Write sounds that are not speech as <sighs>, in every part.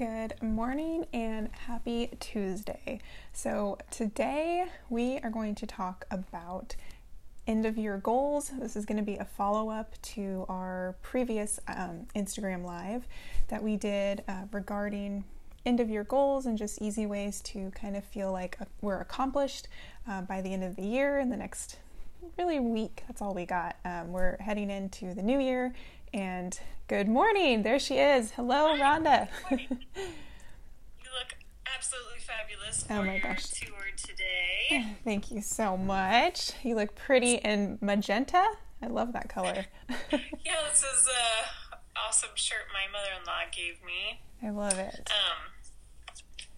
Good morning and happy Tuesday. So, today we are going to talk about end of year goals. This is going to be a follow up to our previous um, Instagram live that we did uh, regarding end of year goals and just easy ways to kind of feel like uh, we're accomplished uh, by the end of the year in the next really week. That's all we got. Um, we're heading into the new year and good morning. There she is. Hello, Hi. Rhonda. you look absolutely fabulous for oh my gosh. tour today. Thank you so much. You look pretty in magenta. I love that color. <laughs> yeah, this is a awesome shirt my mother-in-law gave me. I love it. Um,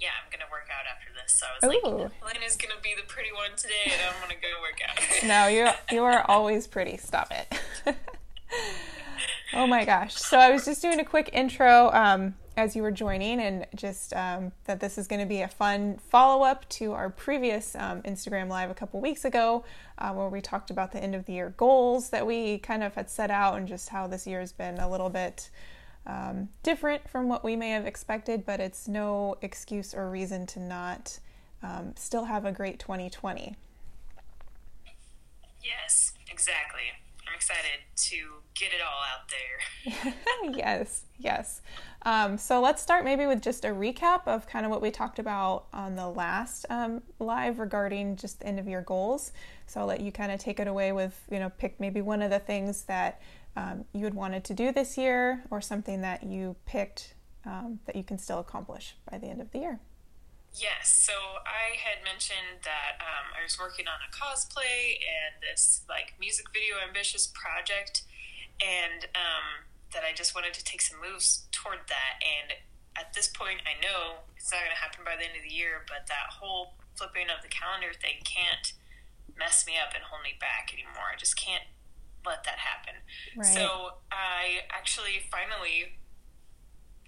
yeah, I'm gonna work out after this. So I was Ooh. like, Lena's gonna be the pretty one today, and I'm gonna go work out. no, you <laughs> you are always pretty. Stop it. <laughs> Oh my gosh. So I was just doing a quick intro um, as you were joining, and just um, that this is going to be a fun follow up to our previous um, Instagram Live a couple weeks ago, uh, where we talked about the end of the year goals that we kind of had set out and just how this year has been a little bit. Um, different from what we may have expected, but it's no excuse or reason to not um, still have a great 2020. Yes, exactly. I'm excited to get it all out there. <laughs> yes, yes. Um, so let's start maybe with just a recap of kind of what we talked about on the last um, live regarding just the end of year goals. So I'll let you kind of take it away with, you know, pick maybe one of the things that um, you had wanted to do this year or something that you picked um, that you can still accomplish by the end of the year. Yes, so I had mentioned that um, I was working on a cosplay and this like music video ambitious project, and um, that I just wanted to take some moves toward that. And at this point, I know it's not going to happen by the end of the year, but that whole flipping of the calendar thing can't mess me up and hold me back anymore. I just can't let that happen. Right. So I actually finally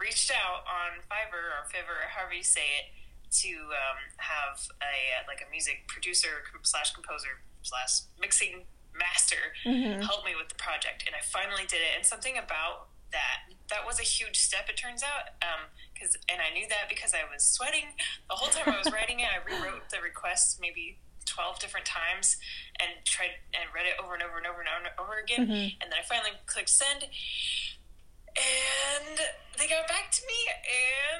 reached out on Fiverr or Fiverr, however you say it to um, have a like a music producer slash composer slash mixing master mm-hmm. help me with the project, and I finally did it. And something about that that was a huge step. It turns out, because um, and I knew that because I was sweating the whole time I was writing it. I rewrote the request maybe 12 different times and tried and read it over and over and over and over, and over again. Mm-hmm. And then I finally clicked send and they got back to me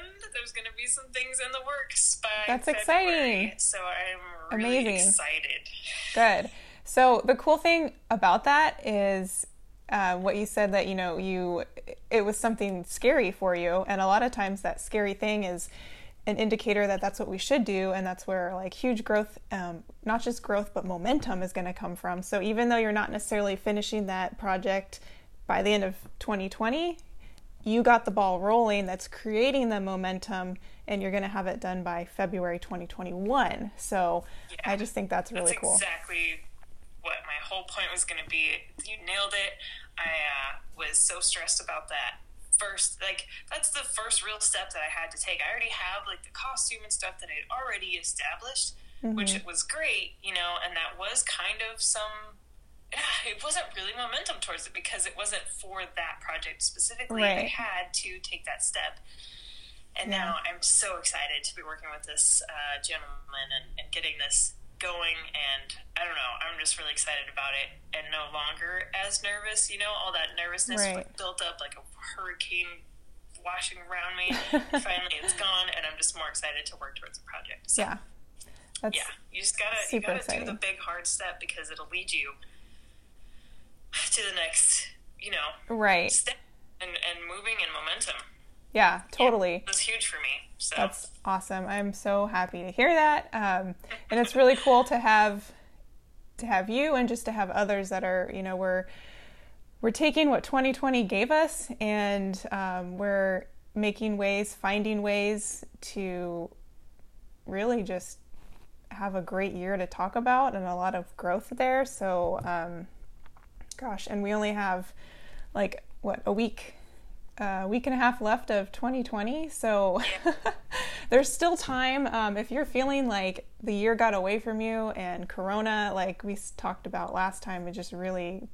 and there's going to be some things in the works by That's February. exciting. So I'm really Amazing. excited. Good. So the cool thing about that is uh, what you said that you know you it was something scary for you and a lot of times that scary thing is an indicator that that's what we should do and that's where like huge growth um, not just growth but momentum is going to come from so even though you're not necessarily finishing that project by the end of 2020 you got the ball rolling that's creating the momentum and you're going to have it done by February 2021. So yeah, I just think that's really that's cool. Exactly what my whole point was going to be. You nailed it. I uh, was so stressed about that first like that's the first real step that I had to take. I already have like the costume and stuff that I'd already established, mm-hmm. which was great, you know, and that was kind of some <sighs> it wasn't really momentum towards it because it wasn't for that project specifically. Right. I had to take that step. And yeah. now I'm so excited to be working with this uh, gentleman and, and getting this going. And I don't know, I'm just really excited about it and no longer as nervous. You know, all that nervousness right. built up like a hurricane washing around me. <laughs> Finally, it's gone, and I'm just more excited to work towards the project. So, yeah. That's yeah, you just gotta you gotta exciting. do the big hard step because it'll lead you <laughs> to the next, you know, right step and, and moving and momentum. Yeah, totally. Yeah, was huge for me. So that's awesome. I'm so happy to hear that, um, and it's really cool to have to have you and just to have others that are, you know, we're we're taking what 2020 gave us, and um, we're making ways, finding ways to really just have a great year to talk about and a lot of growth there. So um, gosh, and we only have like what a week, a uh, week and a half left of 2020. So <laughs> there's still time. Um, if you're feeling like the year got away from you and Corona, like we talked about last time, it just really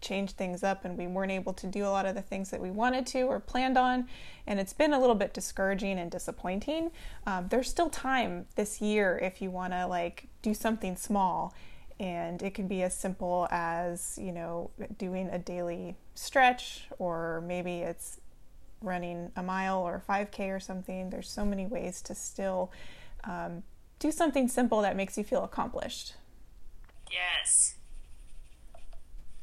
changed things up and we weren't able to do a lot of the things that we wanted to or planned on. And it's been a little bit discouraging and disappointing. Um, there's still time this year if you want to like do something small. And it can be as simple as, you know, doing a daily stretch, or maybe it's running a mile or 5K or something. There's so many ways to still um, do something simple that makes you feel accomplished. Yes.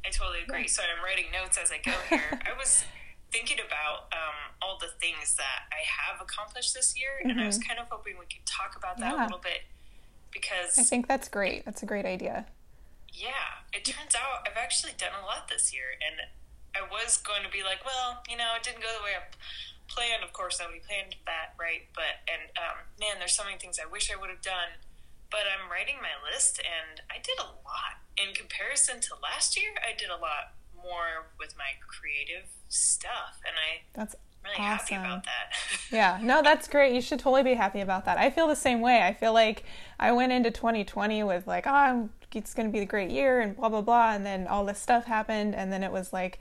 I totally agree. So I'm writing notes as I go <laughs> here. I was thinking about um, all the things that I have accomplished this year, mm-hmm. and I was mm-hmm. kind of hoping we could talk about that yeah. a little bit because I think that's great. That's a great idea. Yeah, it turns out I've actually done a lot this year, and I was going to be like, well, you know, it didn't go the way I planned. Of course, nobody planned that, right? But and um, man, there's so many things I wish I would have done. But I'm writing my list, and I did a lot in comparison to last year. I did a lot more with my creative stuff, and I that's really awesome. happy about that. Yeah, no, that's great. You should totally be happy about that. I feel the same way. I feel like I went into 2020 with like, oh, it's going to be the great year and blah blah blah, and then all this stuff happened, and then it was like,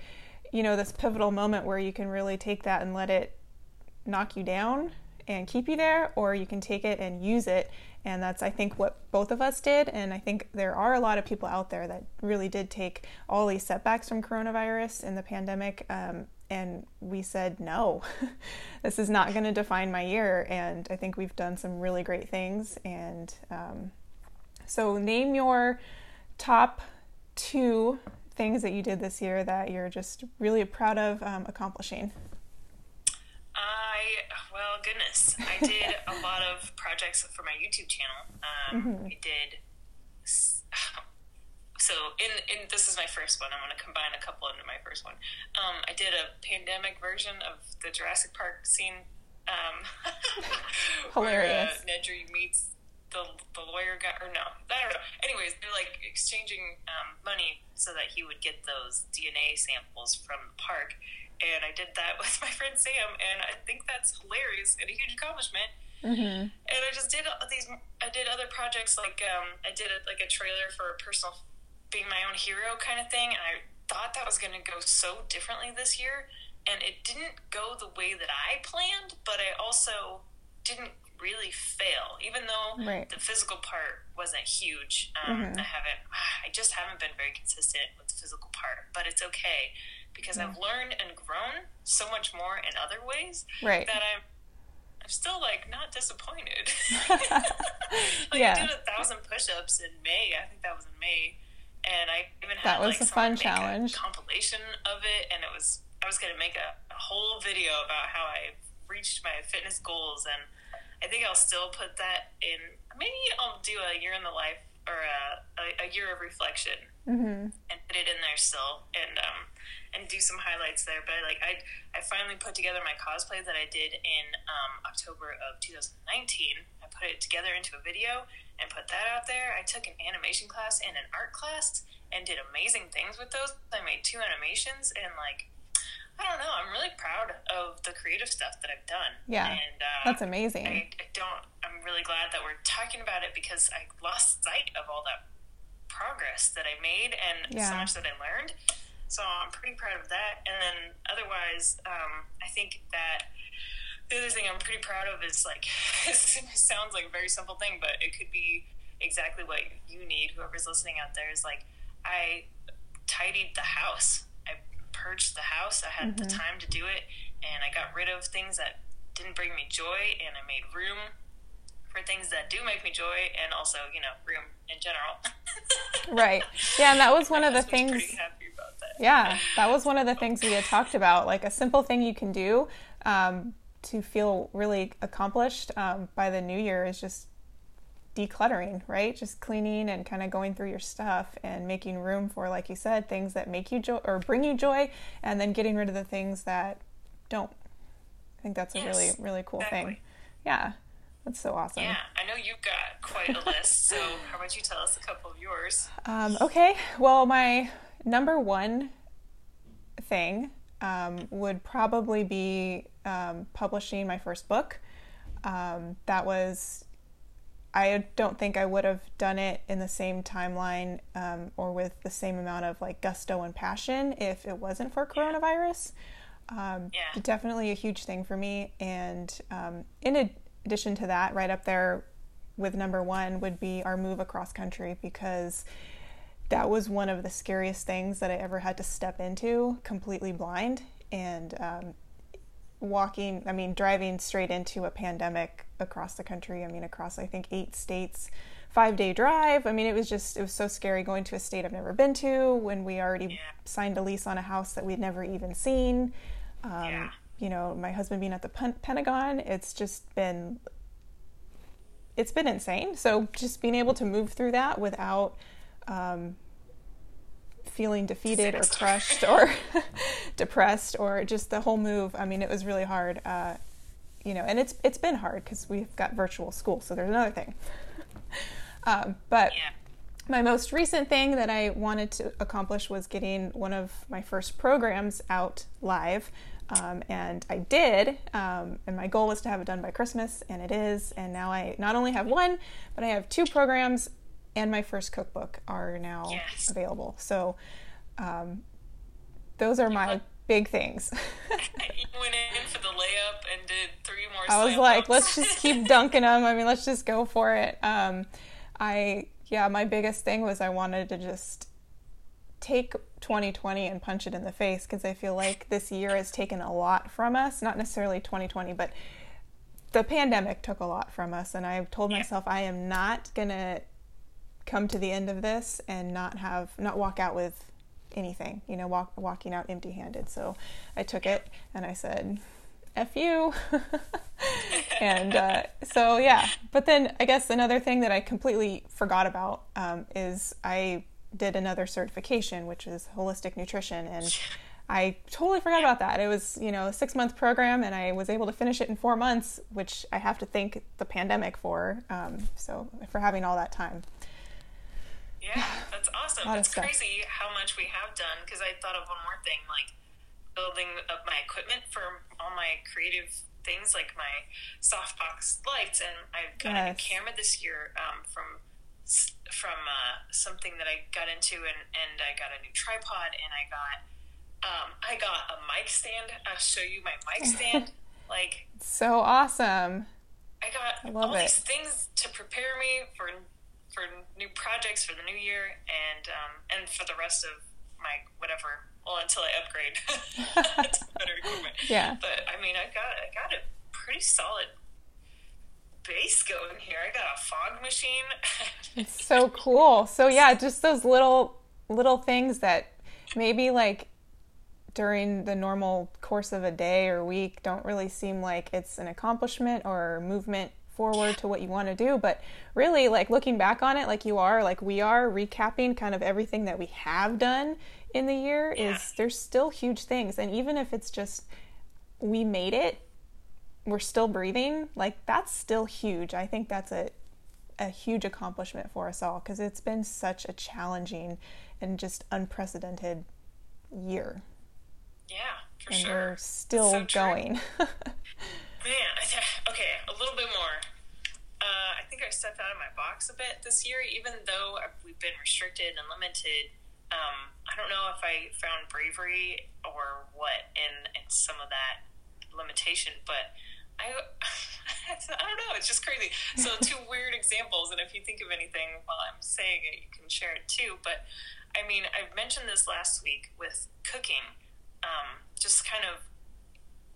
you know, this pivotal moment where you can really take that and let it knock you down and keep you there, or you can take it and use it. And that's, I think, what both of us did. And I think there are a lot of people out there that really did take all these setbacks from coronavirus and the pandemic um, and we said no <laughs> this is not going to define my year and i think we've done some really great things and um, so name your top two things that you did this year that you're just really proud of um, accomplishing. I well goodness. I did a <laughs> lot of projects for my youtube channel. Um, mm-hmm. we did so in in this is my first one. I'm going to combine a couple into my first one. Um, I did a pandemic version of the Jurassic Park scene. Um, Hilarious. Where, uh, Nedry meets the the lawyer guy, or no, I don't know. Anyways, they're like exchanging um, money so that he would get those DNA samples from the park. And I did that <laughs> with my friend Sam, and I think that's hilarious and a huge accomplishment. Mm-hmm. And I just did these. I did other projects like um, I did a, like a trailer for a personal being my own hero kind of thing. And I thought that was going to go so differently this year. And it didn't go the way that I planned, but I also didn't really fail, even though right. the physical part wasn't huge. Um, mm-hmm. I haven't, I just haven't been very consistent with the physical part, but it's okay because yeah. I've learned and grown so much more in other ways right. that I'm I'm still like not disappointed. <laughs> <laughs> like yeah. I did a thousand push-ups in May. I think that was in May, and I even had that was like, a fun challenge compilation of it, and it was I was gonna make a, a, whole video about how I reached my fitness goals, and I think I'll still put that in. Maybe I'll do a year in the life or a, a, a year of reflection mm-hmm. and put it in there still, and um, and do some highlights there. But like I I finally put together my cosplay that I did in um, October of 2019. I put it together into a video and put that out there. I took an animation class and an art class and did amazing things with those. I made two animations and like I don't know. I'm really proud of the creative stuff that I've done. Yeah, and uh, that's amazing. I, I, don't. I'm really glad that we're talking about it because I lost sight of all that progress that I made and yeah. so much that I learned. So I'm pretty proud of that. And then otherwise, um, I think that the other thing I'm pretty proud of is like <laughs> it sounds like a very simple thing, but it could be exactly what you need. Whoever's listening out there is like, I tidied the house. I purged the house. I had mm-hmm. the time to do it, and I got rid of things that didn't bring me joy, and I made room for things that do make me joy, and also you know room in general. <laughs> right. Yeah, and that was one of the things. Yeah, that was one of the things we had talked about. Like a simple thing you can do. Um, to feel really accomplished um, by the new year is just decluttering, right? Just cleaning and kind of going through your stuff and making room for, like you said, things that make you joy or bring you joy, and then getting rid of the things that don't. I think that's a really, really cool exactly. thing. Yeah, that's so awesome. Yeah, I know you've got quite a list. so, how about you tell us a couple of yours? Um, okay, well, my number one thing um, would probably be um, publishing my first book. Um, that was I don't think I would have done it in the same timeline um, or with the same amount of like gusto and passion if it wasn't for coronavirus. Um, Yeah. Definitely a huge thing for me. And um, in ad- addition to that, right up there with number one would be our move across country because that was one of the scariest things that I ever had to step into completely blind. And um, walking, I mean, driving straight into a pandemic across the country. I mean, across, I think, eight states, five day drive. I mean, it was just, it was so scary going to a state I've never been to when we already Yeah. signed a lease on a house that we'd never even seen. Um, Yeah. You know, my husband being at the Pen- Pentagon, it's just been, it's been insane. So just being able to move through that without, um, feeling defeated or crushed or <laughs> depressed or just the whole move. I mean, it was really hard. Uh, you know, and it's it's been hard because we've got virtual school, so there's another thing. <laughs> um, but Yeah. my most recent thing that I wanted to accomplish was getting one of my first programs out live. Um, and I did, um, and my goal was to have it done by Christmas, and it is. And now I not only have one, but I have two programs, and my first cookbook are now Yes. available. So um, those are my big things. <laughs> <laughs> you went in for the layup and did three more. I was like, dunks. let's just keep <laughs> dunking them. I mean, let's just go for it. Um, I yeah, my biggest thing was I wanted to just take 2020 and punch it in the face because I feel like this year has taken a lot from us. Not necessarily 2020, but the pandemic took a lot from us. And I've told myself I am not gonna come to the end of this and not have not walk out with anything. You know, walk, walking out empty-handed. So I took it and I said, "F you." <laughs> and uh, so yeah, but then I guess another thing that I completely forgot about um, is I did another certification, which is holistic nutrition, and <laughs> I totally forgot about that. It was you know a six month program, and I was able to finish it in four months, which I have to thank the pandemic for. Um, so for having all that time. Yeah, that's awesome. Lot of It's stuff. crazy how much we have done because I thought of one more thing, like building up my equipment for all my creative things, like my softbox lights, and I've got a new camera this year um, from from uh, something that I got into, and and I got a new tripod, and I got um, I got a mic stand. I'll show you my mic <laughs> stand. like So awesome. I got love all it. these things to prepare me for for new projects for the new year and um, and for the rest of my whatever. Well, until I upgrade <laughs> to better equipment. Yeah. But I mean, I got I got a pretty solid base going here. I got a fog machine. <laughs> It's so cool. So yeah, just those little little things that maybe like during the normal course of a day or week don't really seem like it's an accomplishment or movement forward to what you want to do, but really like looking back on it like you are, like we are recapping kind of everything that we have done in the year Yeah. is there's still huge things and even if it's just we made it we're still breathing like that's still huge i think that's a a huge accomplishment for us all because it's been such a challenging and just unprecedented year yeah, for and sure. we're still So going <laughs> Man, I th- okay, a little bit more. Uh, I think I stepped out of my box a bit this year, even though we've been restricted and limited. Um, I don't know if I found bravery or what in, in some of that limitation, but I, <laughs> I don't know. It's just crazy. So <laughs> two weird examples, and if you think of anything while I'm saying it, you can share it too. But I mean, I've mentioned this last week with cooking, um, just kind of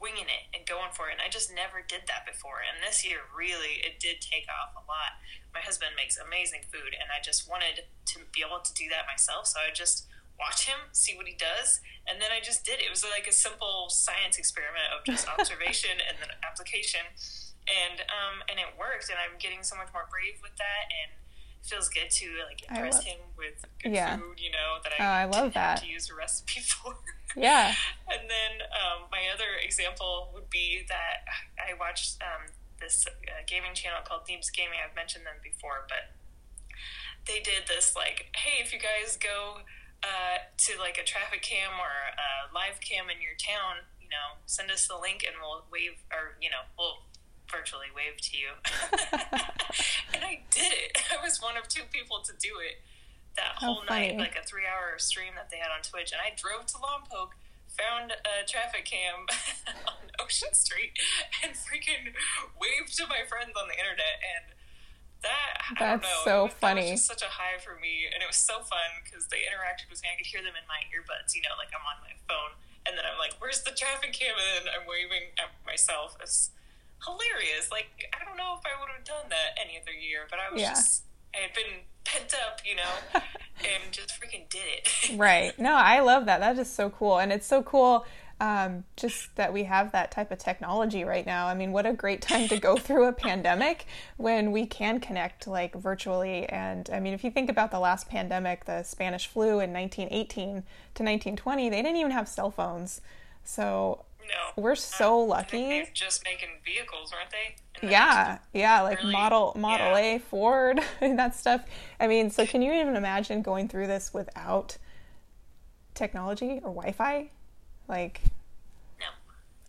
winging it and going for it. And I just never did that before. And this year, really, it did take off a lot. My husband makes amazing food, and I just wanted to be able to do that myself. So I just watch him, see what he does, and then I just did it. It was like a simple science experiment of just observation and then application. And um, and it worked, and I'm getting so much more brave with that, and it feels good to like impress love- him with good Yeah. food, you know, that Oh, I I, love that. to use a recipe <laughs> for. Yeah And then um, my other example would be that I watched um, this uh, gaming channel called Deeps Gaming. I've mentioned them before, but they did this like, hey, if you guys go uh, to like a traffic cam or a live cam in your town, you know, send us the link and we'll wave or you know we'll virtually wave to you. <laughs> and I did it. <laughs> I was one of two people to do it that whole night, like a three hour stream that they had on Twitch. And I drove to Lompoc, found a traffic cam <laughs> on Ocean Street, and freaking waved to my friends on the internet. And that, that's so was, funny. That such a high for me. And it was so fun because they interacted with me. I could hear them in my earbuds, you know, like I'm on my phone. And then I'm like, where's the traffic cam? And then I'm waving at myself. It's hilarious. Like, I don't know if I would have done that any other year, but I was yeah. just, I had been pent up, you know, <laughs> and just freaking did it. <laughs> right. No, I love that. That is so cool. And it's so cool um, just that we have that type of technology right now. I mean, what a great time to go through a pandemic when we can connect like virtually. And I mean, if you think about the last pandemic, the Spanish flu in 1918 to 1920, they didn't even have cell phones. So no, we're so lucky. just making vehicles, aren't they? Yeah, yeah, like early, model Model yeah. A, Ford, <laughs> and that stuff. I mean, so can you even imagine going through this without technology or Wi-Fi? Like, no,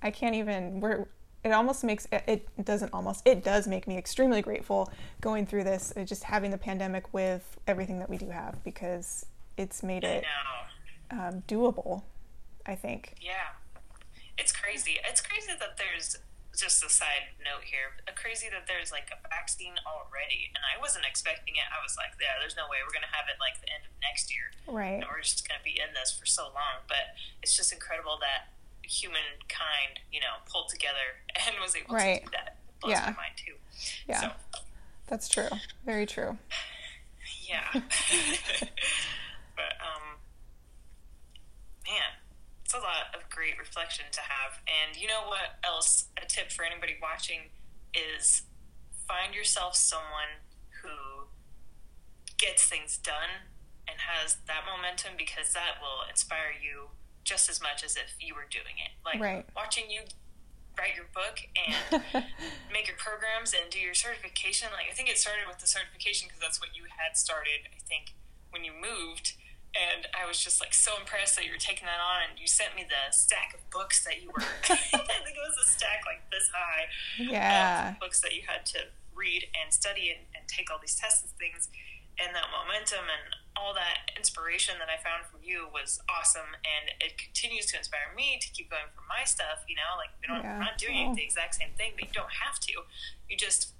I can't even. We're. It almost makes it doesn't almost it does make me extremely grateful going through this, uh, just having the pandemic with everything that we do have because it's made it um, doable. I think. Yeah, it's crazy. It's crazy that there's just a side note here. Crazy that there's like a vaccine already, and I wasn't expecting it. I was like, yeah, there's no way we're gonna have it like the end of next year, right? And we're just gonna be in this for so long. But it's just incredible that humankind, you know, pulled together and was able right. to do that. It blows yeah. my mind too. Yeah, so. that's true. Very true. Yeah. <laughs> <laughs> but um, man it's a lot of great reflection to have. And you know what else? A tip for anybody watching is find yourself someone who gets things done and has that momentum because that will inspire you just as much as if you were doing it. Like right. watching you write your book and <laughs> make your programs and do your certification. Like I think it started with the certification because that's what you had started. I think when you moved and I was just like so impressed that you were taking that on. And you sent me the stack of books that you were. <laughs> <laughs> I think it was a stack like this high. Um, yeah. books that you had to read and study and, and take all these tests and things. And that momentum and all that inspiration that I found from you was awesome, and it continues to inspire me to keep going for my stuff. You know, like we don't, yeah. we're not doing the exact same thing, but you don't have to. You just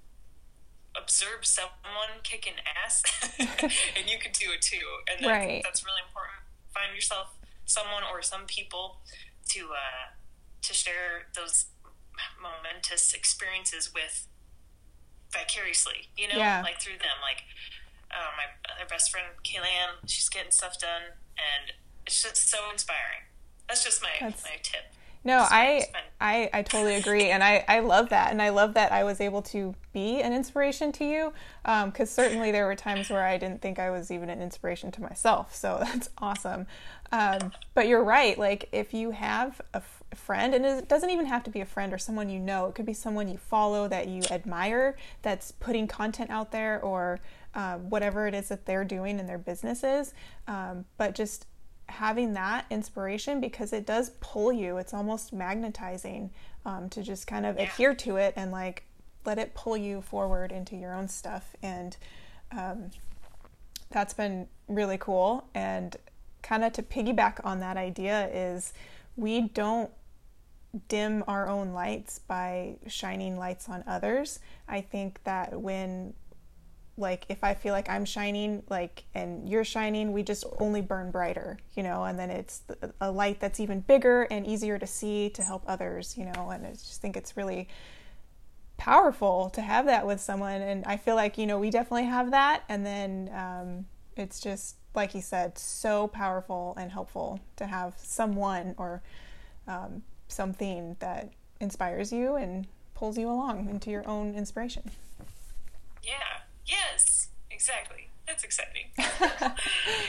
observe someone kicking ass <laughs> and you can do it too and that, right. that's really important find yourself someone or some people to uh, to share those momentous experiences with vicariously you know yeah. like through them like uh, my other best friend Kaylan she's getting stuff done and it's just so inspiring that's just my that's, my tip no, I, I I totally agree, and I I love that, and I love that I was able to be an inspiration to you, because um, certainly there were times where I didn't think I was even an inspiration to myself. So <laughs> that's awesome. Um, but you're right. Like if you have a f- friend, and it doesn't even have to be a friend or someone you know. It could be someone you follow that you admire that's putting content out there or uh, whatever it is that they're doing in their businesses. Um, but just having that inspiration because it does pull you. It's almost magnetizing um, to just kind of yeah. adhere to it and like let it pull you forward into your own stuff. And um, that's been really cool. And kind of to piggyback on that idea is we don't dim our own lights by shining lights on others. I think that when like if I feel like I'm shining, like and you're shining, we just only burn brighter, you know, and then it's a light that's even bigger and easier to see to help others, you know, and I just think it's really powerful to have that with someone, and I feel like you know we definitely have that, and then um, it's just like he said, so powerful and helpful to have someone or um, something that inspires you and pulls you along into your own inspiration. Yeah Yes, exactly. That's exciting. <laughs>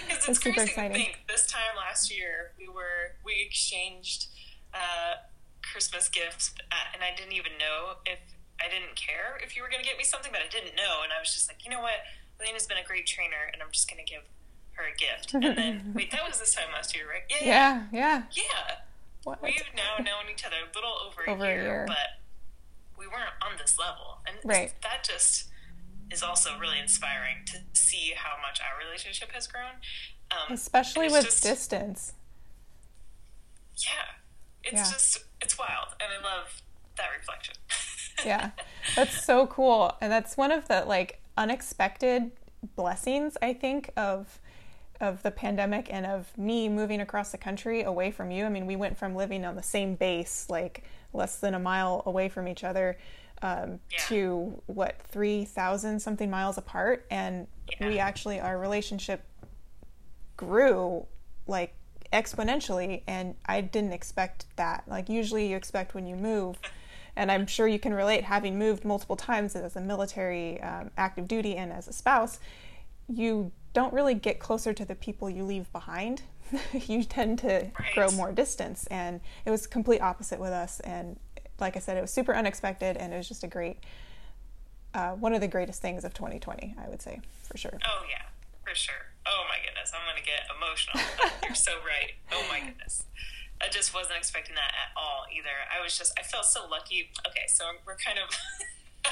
Because it's crazy exciting. to think this time last year we were we exchanged uh, Christmas gifts, uh, and I didn't even know if I didn't care if you were going to get me something, but I didn't know, and I was just like, you know what, Elena's been a great trainer, and I'm just going to give her a gift. And then <laughs> wait, that was this time last year, right? Yeah, yeah, yeah. yeah. What? We've now known each other a little over, over a, year, a year, but we weren't on this level, and right. that just is also really inspiring to see how much our relationship has grown. Um, Especially with just, distance. Yeah, it's yeah. just it's wild, and I love that reflection. <laughs> yeah, that's so cool, and that's one of the like unexpected blessings I think of of the pandemic and of me moving across the country away from you. I mean, we went from living on the same base, like less than a mile away from each other, um, yeah. to what three thousand something miles apart, and yeah. we actually our relationship grew like exponentially, and I didn't expect that. Like usually, you expect when you move. And I'm sure you can relate, having moved multiple times as a military um, active duty and as a spouse, you don't really get closer to the people you leave behind. <laughs> you tend to right. grow more distance. And it was complete opposite with us. And like I said, it was super unexpected and it was just a great, uh, one of the greatest things of 2020, I would say, for sure. Oh, yeah, for sure. Oh, my goodness. I'm going to get emotional. <laughs> You're so right. Oh, my goodness. I just wasn't expecting that at all either. I was just, I felt so lucky. Okay, so we're kind of, <laughs>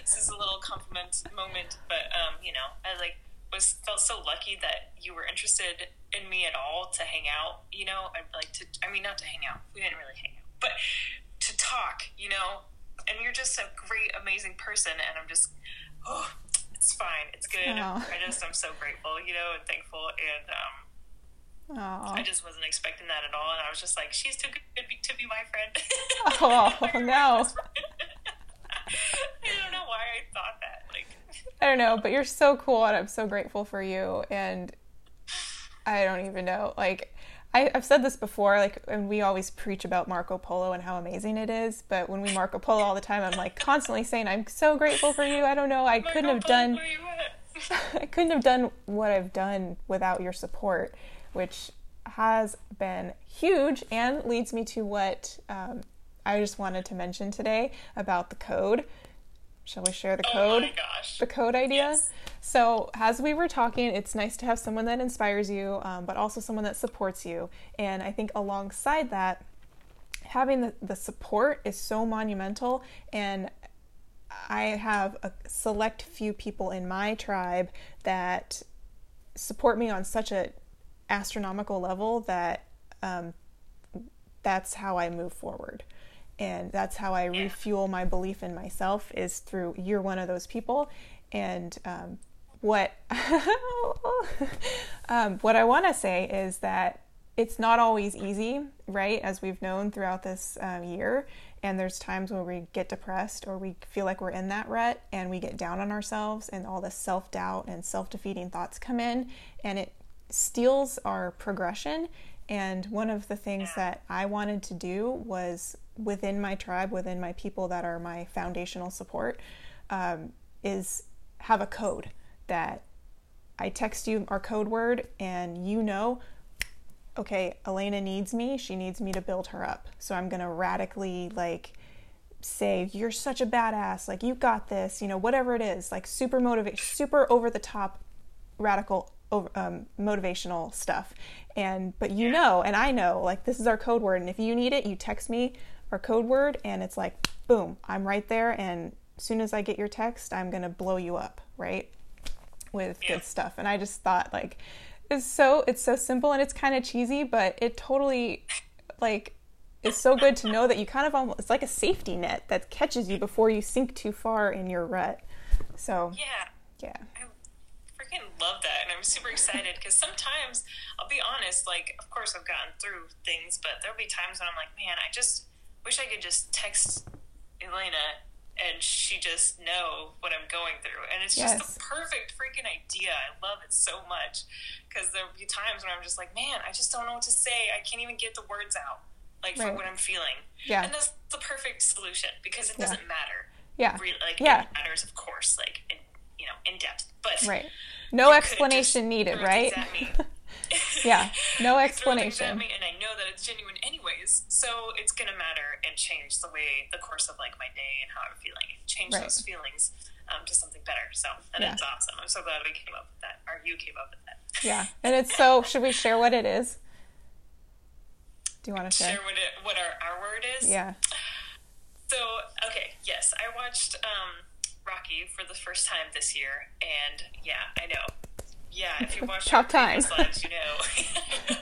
this is a little compliment moment, but, um, you know, I like, was felt so lucky that you were interested in me at all to hang out. You know, I'd like to. I mean, not to hang out. We didn't really hang out, but to talk. You know, and you're just a great, amazing person, and I'm just, oh, it's fine. It's good. Oh. I just, I'm so grateful. You know, and thankful, and um. Aww. I just wasn't expecting that at all, and I was just like, "She's too good to be my friend." <laughs> oh <laughs> no! <laughs> I don't know why I thought that. Like, I don't know, but you're so cool, and I'm so grateful for you. And I don't even know. Like, I, have said this before, like, and we always preach about Marco Polo and how amazing it is. But when we Marco Polo all the time, I'm like constantly saying, "I'm so grateful for you." I don't know. I Marco couldn't have done. <laughs> I couldn't have done what I've done without your support, which has been huge and leads me to what um, I just wanted to mention today about the code. Shall we share the oh code? Oh gosh. The code idea. Yes. So, as we were talking, it's nice to have someone that inspires you, um, but also someone that supports you. And I think alongside that, having the, the support is so monumental. And I have a select few people in my tribe that support me on such a astronomical level that um, that's how I move forward and that's how I yeah. refuel my belief in myself is through you're one of those people and um, what <laughs> um, what I want to say is that it's not always easy, right? As we've known throughout this um, year, and there's times where we get depressed or we feel like we're in that rut and we get down on ourselves, and all the self doubt and self defeating thoughts come in, and it steals our progression. And one of the things that I wanted to do was within my tribe, within my people that are my foundational support, um, is have a code that I text you our code word and you know, okay, Elena needs me. She needs me to build her up. So I'm going to radically like say, you're such a badass. Like you got this, you know, whatever it is, like super motivate, super over the top, radical um, motivational stuff and but you know and i know like this is our code word and if you need it you text me our code word and it's like boom i'm right there and as soon as i get your text i'm going to blow you up right with yeah. good stuff. And i just thought like it's so it's so simple and it's kind of cheesy but it totally like it's so good to know that you kind of almost it's like a safety net that catches you before you sink too far in your rut. So yeah. yeah. I freaking love that and i'm super excited because sometimes i'll be honest like of course i've gotten through things but there'll be times when i'm like man i just wish I could just text Elena and she just know what I'm going through. And it's yes. just the perfect freaking idea. I love it so much because there'll be times when I'm just like, man, I just don't know what to say. I can't even get the words out, like right. for what I'm feeling. Yeah. And that's the perfect solution because it doesn't matter. Yeah. Really, like yeah. it matters, of course, like in, you know, in depth. But right. No explanation needed, right? <laughs> yeah. <laughs> No explanation. and I know that it's genuine anyways. So it's gonna matter and change the way the course of like my day and how I'm feeling. Change right. those feelings um, to something better. So and yeah. it's awesome. I'm so glad we came up with that, or you came up with that. Yeah, and it's <laughs> so. Should we share what it is? Do you want to share? Share what it, what our, our word is? Yeah. So okay, yes, I watched um, Rocky for the first time this year, and yeah, I know. Yeah, if you <laughs> watch Top time. slides, you <laughs> know. <laughs>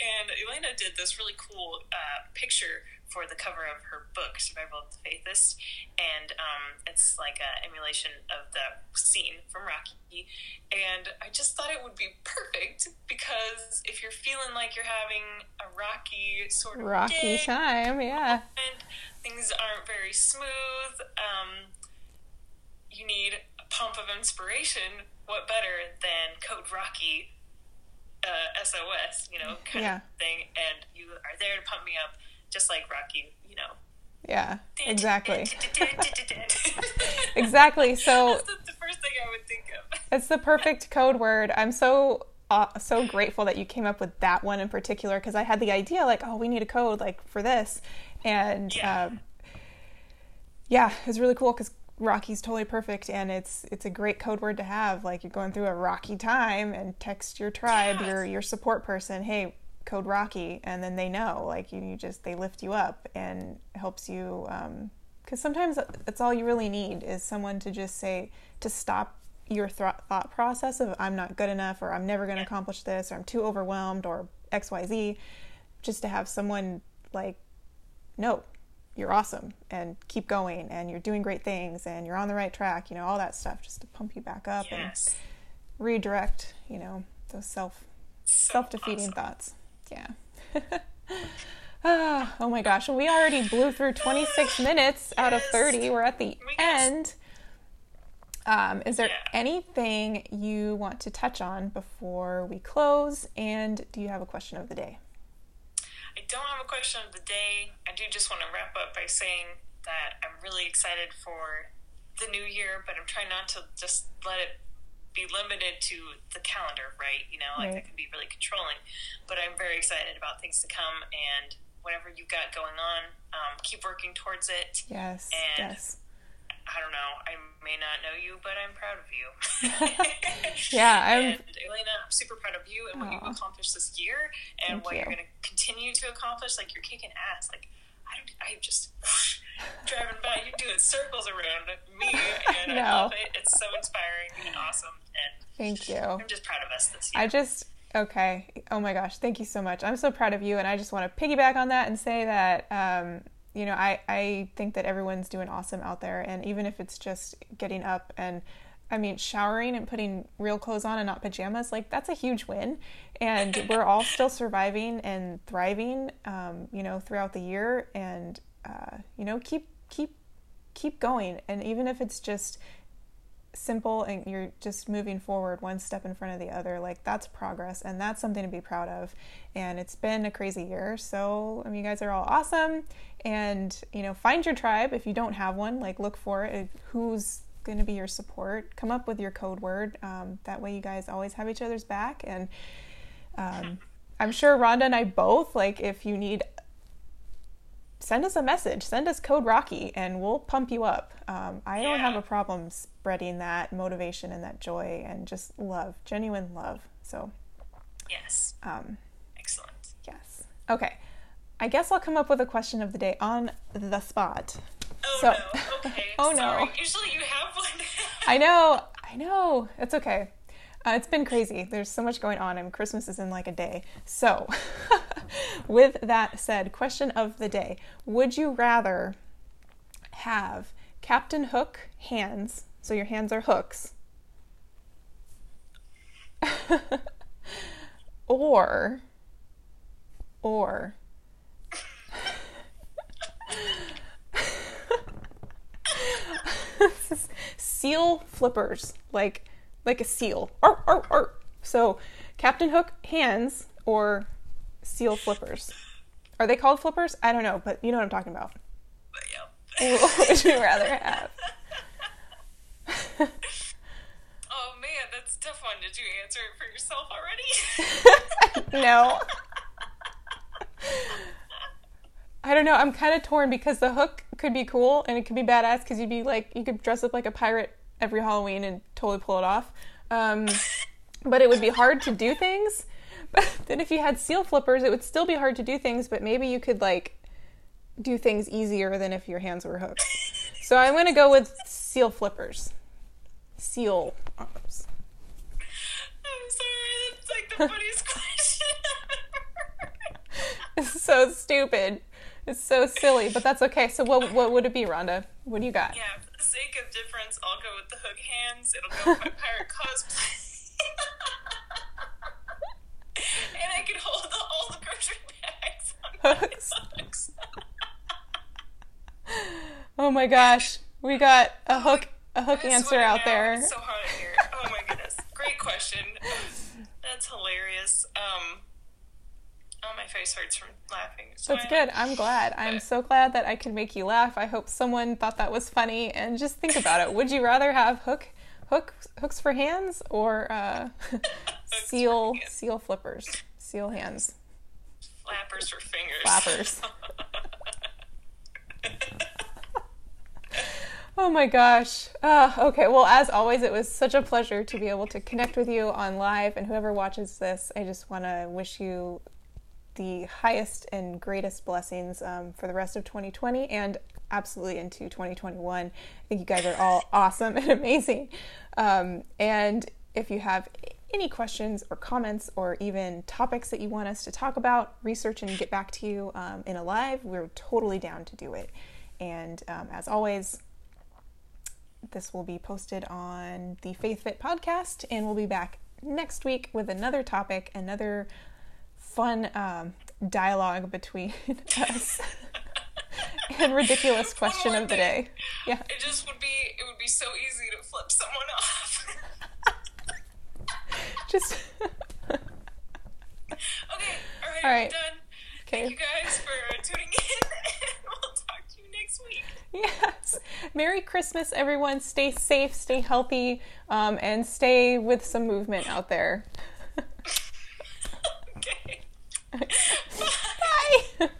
and Elena did this really cool uh, picture for the cover of her book, Survival of the Faithist, and um, it's like an emulation of the scene from Rocky. And I just thought it would be perfect because if you're feeling like you're having a rocky sort of Rocky day, time, yeah. and things aren't very smooth, um, you need a pump of inspiration. What better than Code Rocky uh, SOS, you know, kind Yeah. of thing? And you are there to pump me up, just like Rocky, you know. Yeah, exactly. <laughs> Exactly. So <laughs> That's the, first thing I would think of. <laughs> it's the perfect code word. I'm so uh, so grateful that you came up with that one in particular because I had the idea like, oh, we need a code like for this, and Yeah. um, yeah, it's really cool because Rocky's totally perfect, and it's it's a great code word to have. Like you're going through a rocky time, and text your tribe, Yes. your your support person, hey, code Rocky, and then they know. Like you, you just they lift you up and helps you. Um, because sometimes that's all you really need is someone to just say to stop your th- thought process of I'm not good enough or I'm never going to accomplish this or I'm too overwhelmed or X Y Z. Just to have someone like no, you're awesome and keep going and you're doing great things and you're on the right track, you know, all that stuff just to pump you back up Yes. and redirect, you know, those self So self-defeating awesome. thoughts. Yeah. <laughs> ah, oh my gosh, we already blew through 26 minutes out of 30. We're at the end. Um, is there Yeah. anything you want to touch on before we close? And do you have a question of the day? Don't have a question of the day. I do just want to wrap up by saying that I'm really excited for the new year, but I'm trying not to just let it be limited to the calendar, right? You know, like Right. that can be really controlling. But I'm very excited about things to come and whatever you've got going on, um, keep working towards it. Yes. And- yes. I don't know. I may not know you, but I'm proud of you. <laughs> <laughs> Yeah, I'm- And Elena, I'm super proud of you and what you've accomplished this year, and Thank what you. you're going to continue to accomplish. Like you're kicking ass. Like I, don't, I just <laughs> driving by, you're doing circles around me, and No. I love it. It's so inspiring and awesome, and Thank you. I'm just proud of us this year. I just okay. Oh my gosh, thank you so much. I'm so proud of you, and I just want to piggyback on that and say that um, you know I I think that everyone's doing awesome out there, and even if it's just getting up and I mean showering and putting real clothes on and not pajamas, like that's a huge win, and <laughs> we're all still surviving and thriving, um, you know, throughout the year, and uh, you know keep keep keep going, and even if it's just simple and you're just moving forward one step in front of the other like that's progress and that's something to be proud of. And it's been a crazy year so I mean, you guys are all awesome. And you know find your tribe. If you don't have one like look for it. Who's going to be your support? Come up with your code word um, that way you guys always have each other's back. And um, i'm sure rhonda and i both like if you need send us a message. Send us code rocky and we'll pump you up. Um, i don't have a problem spreading that motivation and that joy and just love genuine love. So yes, um, excellent. yes. Okay. I guess i'll come up with a question of the day on the spot. Oh So- no. Okay. <laughs> Oh, no. Usually you have one. <laughs> i know. I know. It's okay uh, it's been crazy. There's so much going on and christmas is in like a day. So <laughs> with that said question of the day. Would you rather have captain hook hands so your hands are hooks <laughs> or or <laughs> seal flippers like like a seal arr, arr, arr. so captain hook hands or seal flippers are they called flippers i don't know but you know what i'm talking about But, yeah. what would you rather have <laughs> Oh man, that's a tough one. Did you answer it for yourself already? <laughs> no I don't know. I'm kind of torn because the hook could be cool and it could be badass because you'd be like, you could dress up like a pirate every Halloween and totally pull it off. Um, but it would be hard to do things. <laughs> But then if you had seal flippers, it would still be hard to do things, but maybe you could like do things easier than if your hands were hooked. So I'm gonna go with seal flippers. Seal arms. I'm sorry, that's like the funniest <laughs> question ever. <laughs> It's so stupid. It's so silly, but that's okay. So what what would it be, Rhonda? What do you got? Yeah, for the sake of difference, I'll go with the hook hands. It'll go with my pirate cosplay. <laughs> and I can hold the, all the grocery bags on my Hooks. hooks. Oh my gosh, we got a hook a hook answer out now, there. It's so hard to hear. Oh my goodness. Great question. That's hilarious. Um, oh, my face hurts from laughing. So That's good. I'm glad. I'm so glad that I could make you laugh. I hope someone thought that was funny. And just think about it. Would you rather have hook, hook, hooks for hands or uh, <laughs> seal, seal flippers, seal hands, Flappers for fingers. flappers? <laughs> Oh my gosh. Uh, okay, well, as always, it was such a pleasure to be able to connect with you on live. And whoever watches this, I just want to wish you the highest and greatest blessings um, for the rest of 2020 and absolutely into 2021. I think you guys are all awesome and <laughs> amazing. Um, and if you have any questions or comments or even topics that you want us to talk about, research, and get back to you um, in a live, we're totally down to do it. And um, as always, this will be posted on the Faith Fit podcast, and we'll be back next week with another topic, another fun um, dialogue between <laughs> us, <laughs> and ridiculous question of the day. Yeah, It just would be it would be so easy to flip someone off. <laughs> just okay, all right, All I'm done. Okay. Thank you guys for tuning in, and we'll talk to you next week. yes. Merry Christmas, everyone. Stay safe, stay healthy, um, and stay with some movement out there. Bye.